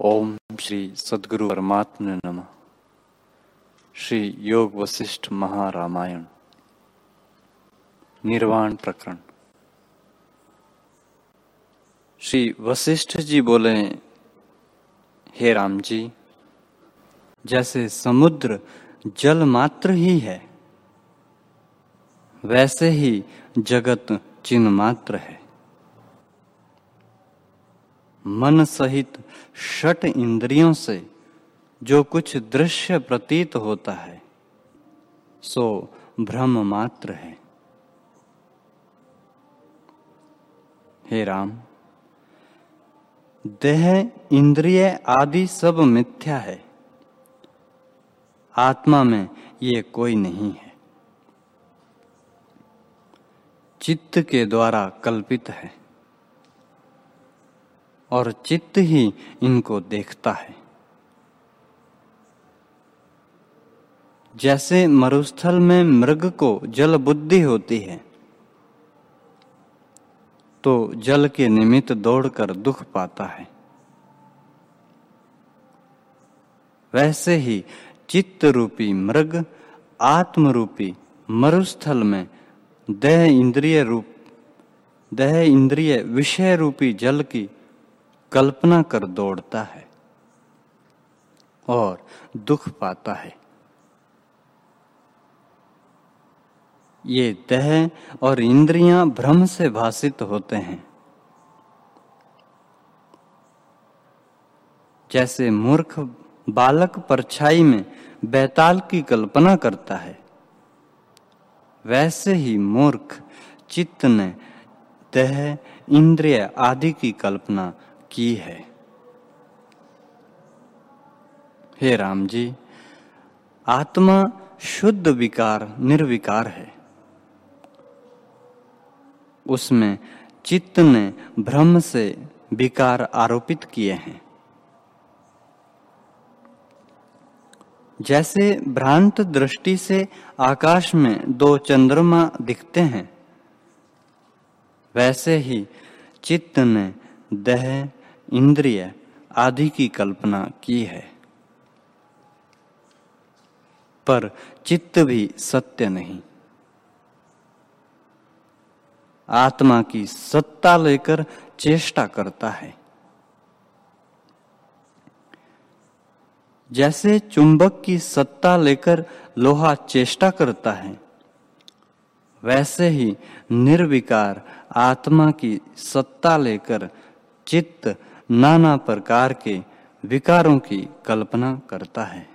ओम श्री सदगुरु परमात्मा नमः। श्री योग वशिष्ठ महारामायण। निर्वाण प्रकरण। श्री वशिष्ठ जी बोले, हे राम जी जैसे समुद्र जल मात्र ही है, वैसे ही जगत चिन्ह मात्र है। मन सहित षट इंद्रियों से जो कुछ दृश्य प्रतीत होता है, सो भ्रम मात्र है। हे राम, देह, इंद्रिय आदि सब मिथ्या है। आत्मा में ये कोई नहीं है। चित्त के द्वारा कल्पित है। और चित्त ही इनको देखता है। जैसे मरुस्थल में मृग को जल बुद्धि होती है तो जल के निमित्त दौड़कर दुख पाता है। वैसे ही चित्त रूपी मृग आत्म रूपी मरुस्थल में देह इंद्रिय रूप, देह इंद्रिय विषय रूपी जल की कल्पना कर दौड़ता है और दुख पाता है। ये देह और इंद्रियाँ भ्रम से भाषित होते हैं। जैसे मूर्ख बालक परछाई में बैताल की कल्पना करता है, वैसे ही मूर्ख चित्त ने देह, इंद्रिय आदि की कल्पना की है। हे राम जी, आत्मा शुद्ध विकार, निर्विकार है। उसमें चित्त ने भ्रम से विकार आरोपित किए हैं। जैसे भ्रांत दृष्टि से आकाश में दो चंद्रमा दिखते हैं, वैसे ही चित्त ने देह इंद्रिय आदि की कल्पना की है। पर चित्त भी सत्य नहीं। आत्मा की सत्ता लेकर चेष्टा करता है। जैसे चुंबक की सत्ता लेकर लोहा चेष्टा करता है, वैसे ही निर्विकार आत्मा की सत्ता लेकर चित्त नाना प्रकार के विकारों की कल्पना करता है।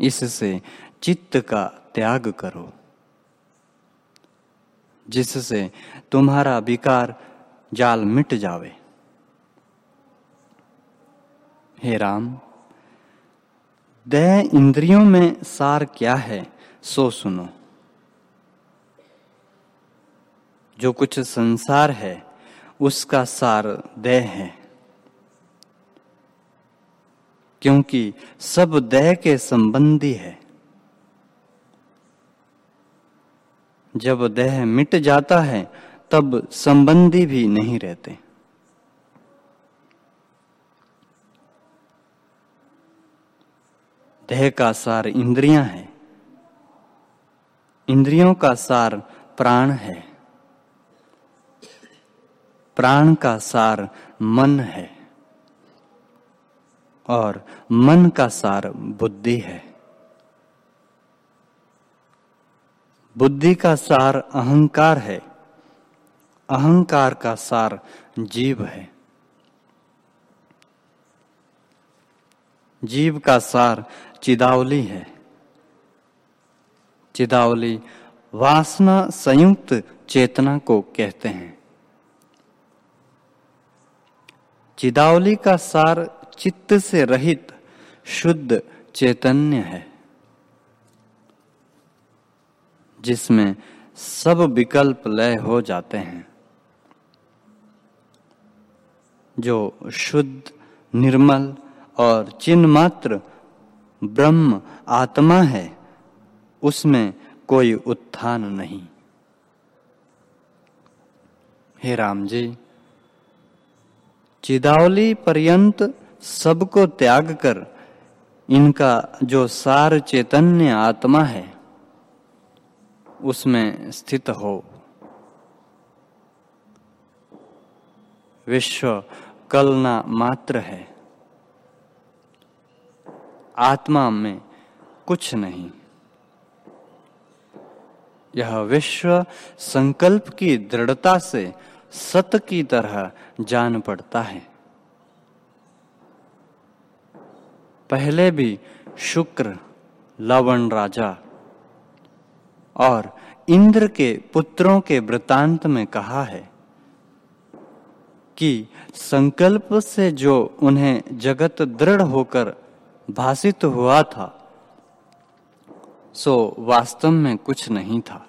इससे चित्त का त्याग करो। जिससे तुम्हारा विकार जाल मिट जावे। हे राम देह इंद्रियों में सार क्या है, सो सुनो। जो कुछ संसार है उसका सार देह है। क्योंकि सब देह के संबंधी है। जब देह मिट जाता है, तब संबंधी भी नहीं रहते। देह का सार इंद्रियाँ है। इंद्रियों का सार प्राण है। प्राण का सार मन है और मन का सार बुद्धि है। बुद्धि का सार अहंकार है, अहंकार का सार जीव है। जीव का सार चिदावली है। चिदावली वासना संयुक्त चेतना को कहते हैं। चिदावली का सार चित्त से रहित शुद्ध चैतन्य है, जिसमें सब विकल्प लय हो जाते हैं, जो शुद्ध, निर्मल और चिन्ह मात्र ब्रह्म आत्मा है, उसमें कोई उत्थान नहीं। हे राम जी चिदावली पर्यंत सबको त्याग कर इनका जो सार चैतन्य आत्मा है, उसमें स्थित हो। विश्व कलना मात्र है। आत्मा में कुछ नहीं। यह विश्व संकल्प की दृढ़ता से सत की तरह जान पड़ता है। पहले भी शुक्र, लवण राजा और इंद्र के पुत्रों के वृतांत में कहा है कि संकल्प से जो उन्हें जगत दृढ़ होकर भाषित हुआ था, सो वास्तव में कुछ नहीं था।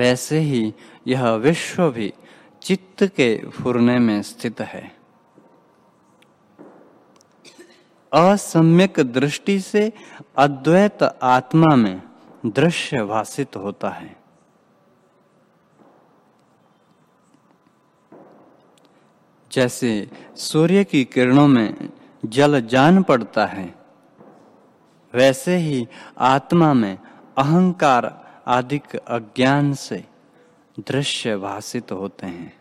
वैसे ही यह विश्व भी चित्त के फुरने में स्थित है। असम्यक दृष्टि से अद्वैत आत्मा में दृश्य भाषित होता है। जैसे सूर्य की किरणों में जल जान पड़ता है, वैसे ही आत्मा में अहंकार आदि अज्ञान से दृश्य भाषित होते हैं।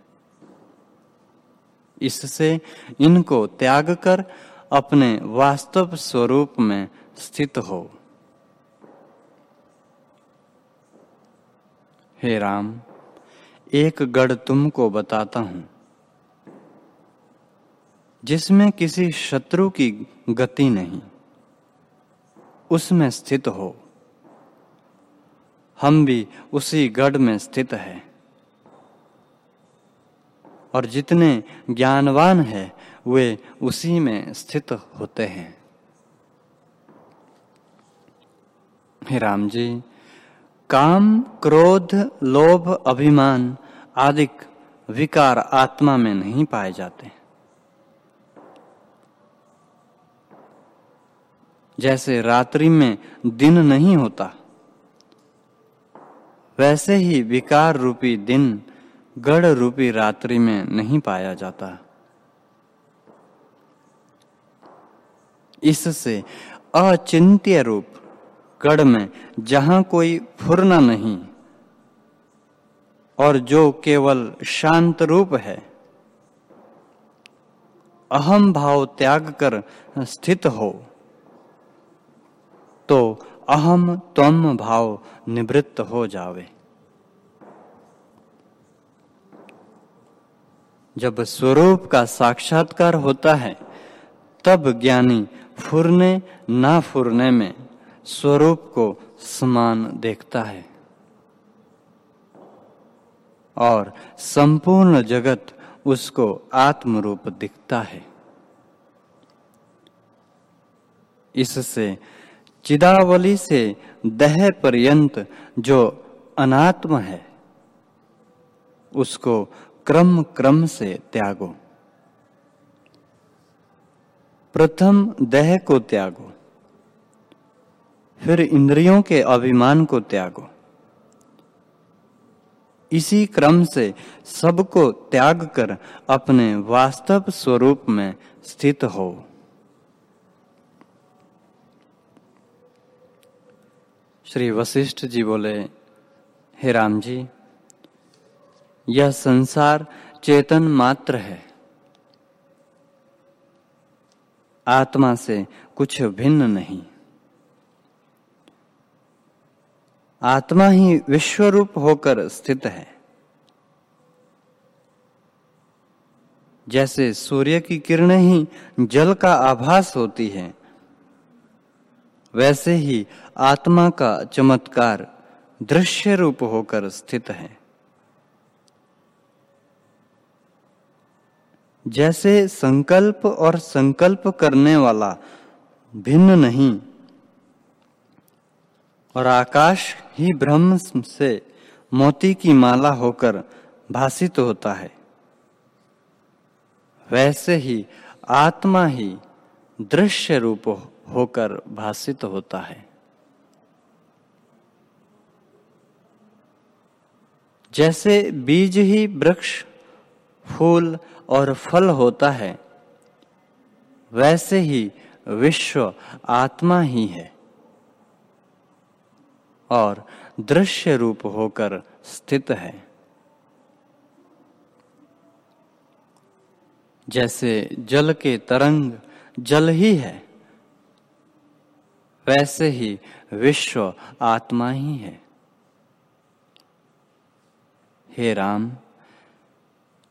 इससे इनको त्याग कर अपने वास्तव स्वरूप में स्थित हो। हे राम, एक गढ़ तुमको बताता हूँ, जिसमें किसी शत्रु की गति नहीं, उसमें स्थित हो। हम भी उसी गढ़ में स्थित है। और जितने ज्ञानवान है, वे उसी में स्थित होते हैं। हे राम जी, काम, क्रोध, लोभ, अभिमान आदि विकार आत्मा में नहीं पाए जाते। जैसे रात्रि में दिन नहीं होता वैसे ही विकार रूपी दिन गढ़ रूपी रात्रि में नहीं पाया जाता। इससे अचिंत्य रूप गढ़ में जहाँ कोई फुरना नहीं और जो केवल शांत रूप है, अहम भाव त्याग कर स्थित हो तो अहम तम भाव निवृत्त हो जावे। जब स्वरूप का साक्षात्कार होता है, तब ज्ञानी फुरने ना फुरने में स्वरूप को समान देखता है। और संपूर्ण जगत उसको आत्मरूप दिखता है। इससे चिदावली से दह पर्यंत जो अनात्म है, उसको क्रम क्रम से त्यागो। प्रथम देह को त्यागो, फिर इंद्रियों के अभिमान को त्यागो। इसी क्रम से सबको त्याग कर अपने वास्तव स्वरूप में स्थित हो। श्री वशिष्ठ जी बोले, हे राम जी, यह संसार चेतन मात्र है। आत्मा से कुछ भिन्न नहीं। आत्मा ही विश्व रूप होकर स्थित है। जैसे सूर्य की किरणें ही जल का आभास होती है वैसे ही आत्मा का चमत्कार दृश्य रूप होकर स्थित है। जैसे संकल्प और संकल्प करने वाला भिन्न नहीं, और आकाश ही ब्रह्म से मोती की माला होकर भाषित होता है, वैसे ही आत्मा ही दृश्य रूप होकर भाषित होता है। जैसे बीज ही वृक्ष, फूल और फल होता है, वैसे ही विश्व आत्मा ही है और दृश्य रूप होकर स्थित है। जैसे जल के तरंग जल ही है वैसे ही विश्व आत्मा ही है। हे राम,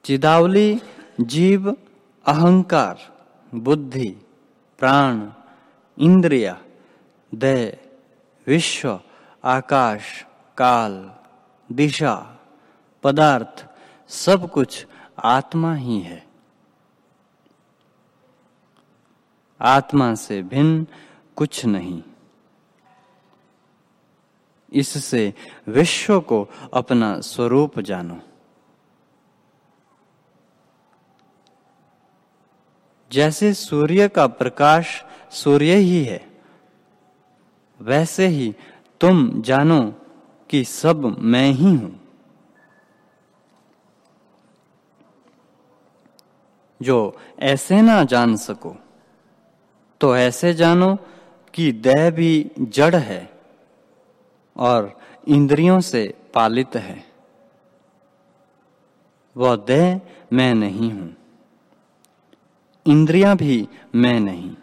चिदावली जीव, अहंकार, बुद्धि, प्राण, इंद्रिया, दय, विश्व, आकाश, काल, दिशा, पदार्थ, सब कुछ आत्मा ही है। आत्मा से भिन्न कुछ नहीं। इससे विश्व को अपना स्वरूप जानो। जैसे सूर्य का प्रकाश सूर्य ही है, वैसे ही तुम जानो कि सब मैं ही हूँ। जो ऐसे ना जान सको तो ऐसे जानो कि देह भी जड़ है और इंद्रियों से पालित है। वह देह मैं नहीं हूँ, इंद्रियाँ भी मैं नहीं।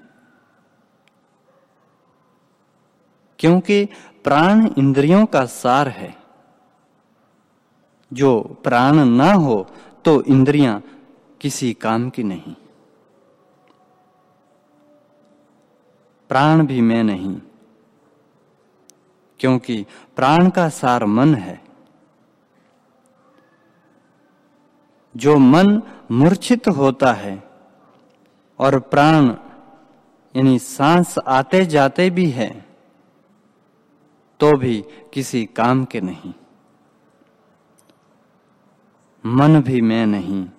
क्योंकि प्राण इंद्रियों का सार है। जो प्राण ना हो तो इंद्रियाँ किसी काम की नहीं। प्राण भी मैं नहीं। क्योंकि प्राण का सार मन है। जो मन मूर्छित होता है और प्राण, यानी सांस आते जाते भी है तो भी किसी काम के नहीं। मन भी मैं नहीं।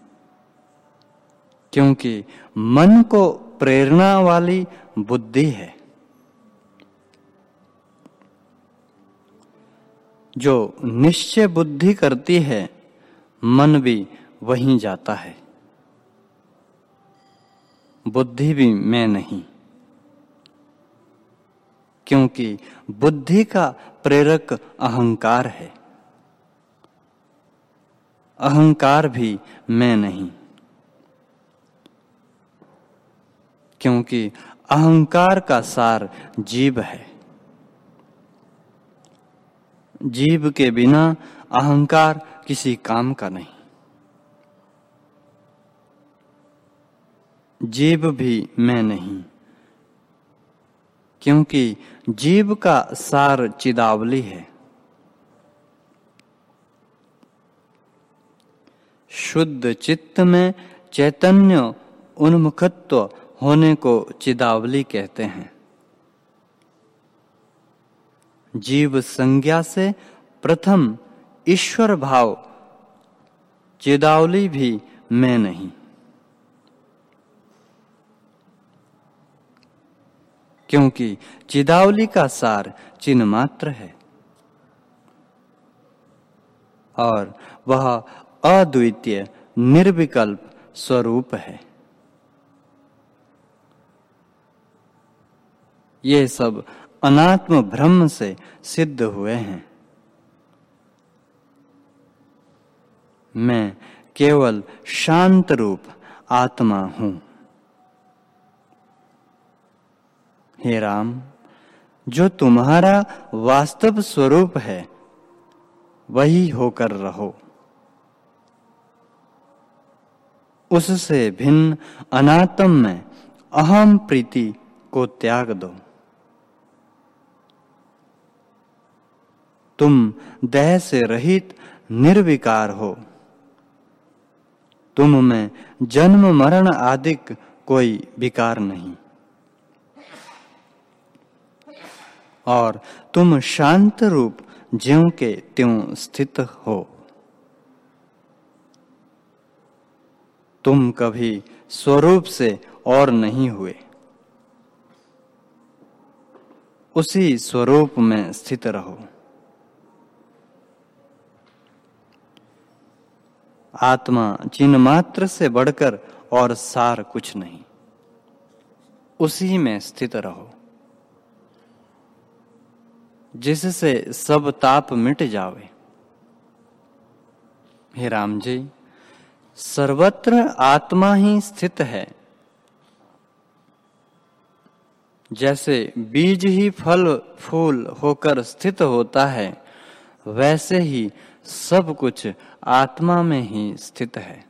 क्योंकि मन को प्रेरणा वाली बुद्धि है। जो निश्चय बुद्धि करती है, मन भी वहीं जाता है। बुद्धि भी मैं नहीं। क्योंकि बुद्धि का प्रेरक अहंकार है। अहंकार भी मैं नहीं। क्योंकि अहंकार का सार जीव है। जीव के बिना अहंकार किसी काम का नहीं। जीव भी मैं नहीं, क्योंकि जीव का सार चिदावली है। शुद्ध चित्त में चैतन्य उन्मुखत्व होने को चिदावली कहते हैं। जीव संज्ञा से प्रथम ईश्वर भाव, चिदावली भी मैं नहीं। क्योंकि चिदावली का सार चिन्ह मात्र है। और वह अद्वितीय निर्विकल्प स्वरूप है। ये सब अनात्म ब्रह्म से सिद्ध हुए हैं। मैं केवल शांत रूप आत्मा हूँ। हे राम, जो तुम्हारा वास्तव स्वरूप है, वही होकर रहो। उससे भिन्न अनात्म में अहम प्रीति को त्याग दो। तुम देह से रहित निर्विकार हो। तुम में जन्म, मरण आदि कोई विकार नहीं। और तुम शांत रूप ज्यो के त्यों स्थित हो। तुम कभी स्वरूप से और नहीं हुए। उसी स्वरूप में स्थित रहो। आत्मा चिन्ह मात्र से बढ़कर और सार कुछ नहीं। उसी में स्थित रहो। जिससे सब ताप मिट जावे। हे राम जी, सर्वत्र आत्मा ही स्थित है। जैसे बीज ही फल फूल होकर स्थित होता है, वैसे ही सब कुछ आत्मा में ही स्थित है।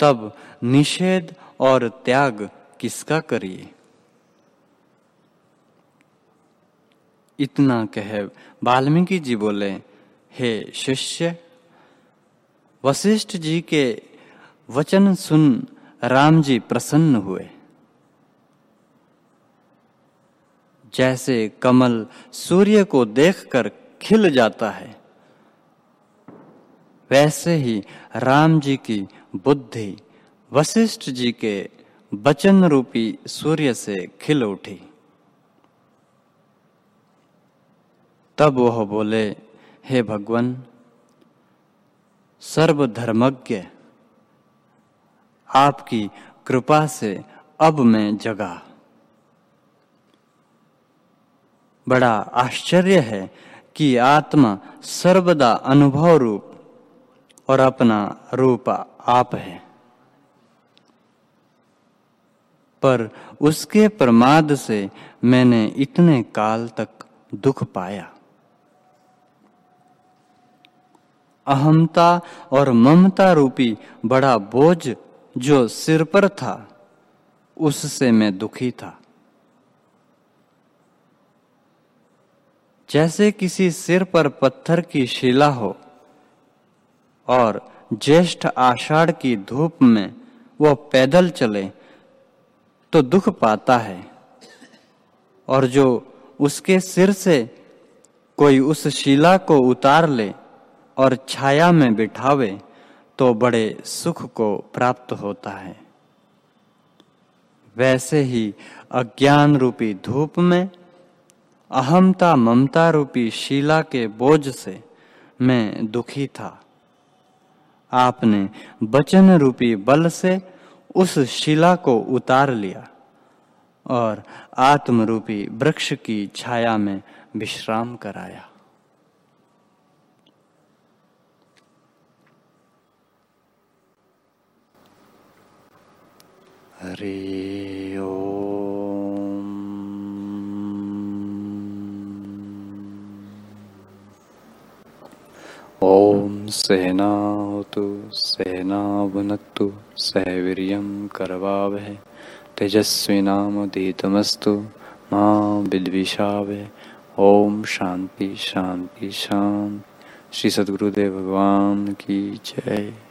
तब निषेध और त्याग किसका करिए? इतना कह वाल्मीकि जी बोले, हे शिष्य, वशिष्ठ जी के वचन सुन राम जी प्रसन्न हुए। जैसे कमल सूर्य को देखकर खिल जाता है। वैसे ही राम जी की बुद्धि वशिष्ठ जी के वचन रूपी सूर्य से खिल उठी। तब वह बोले, हे भगवान, सर्वधर्मज्ञ, आपकी कृपा से अब मैं जगा। बड़ा आश्चर्य है कि आत्मा सर्वदा अनुभव रूप और अपना रूप आप है। पर उसके प्रमाद से मैंने इतने काल तक दुख पाया। अहमता और ममता रूपी बड़ा बोझ जो सिर पर था, उससे मैं दुखी था। जैसे किसी सिर पर पत्थर की शिला हो और ज्येष्ठ आषाढ़ की धूप में वह पैदल चले तो दुख पाता है। और जो उसके सिर से कोई उस शिला को उतार ले और छाया में बिठावे तो बड़े सुख को प्राप्त होता है। वैसे ही अज्ञान रूपी धूप में अहमता ममता रूपी शीला के बोझ से मैं दुखी था। आपने बचन रूपी बल से उस शिला को उतार लिया और आत्म रूपी वृक्ष की छाया में विश्राम कराया। हरि ॐ सहनावतु सहनावनत्तु सहवीर्यं करवावहे। तेजस्विनामधीतमस्तु मा विद्विषावहे ओम शांति शांति शांति श्री सद्गुरुदेव भगवान की जय।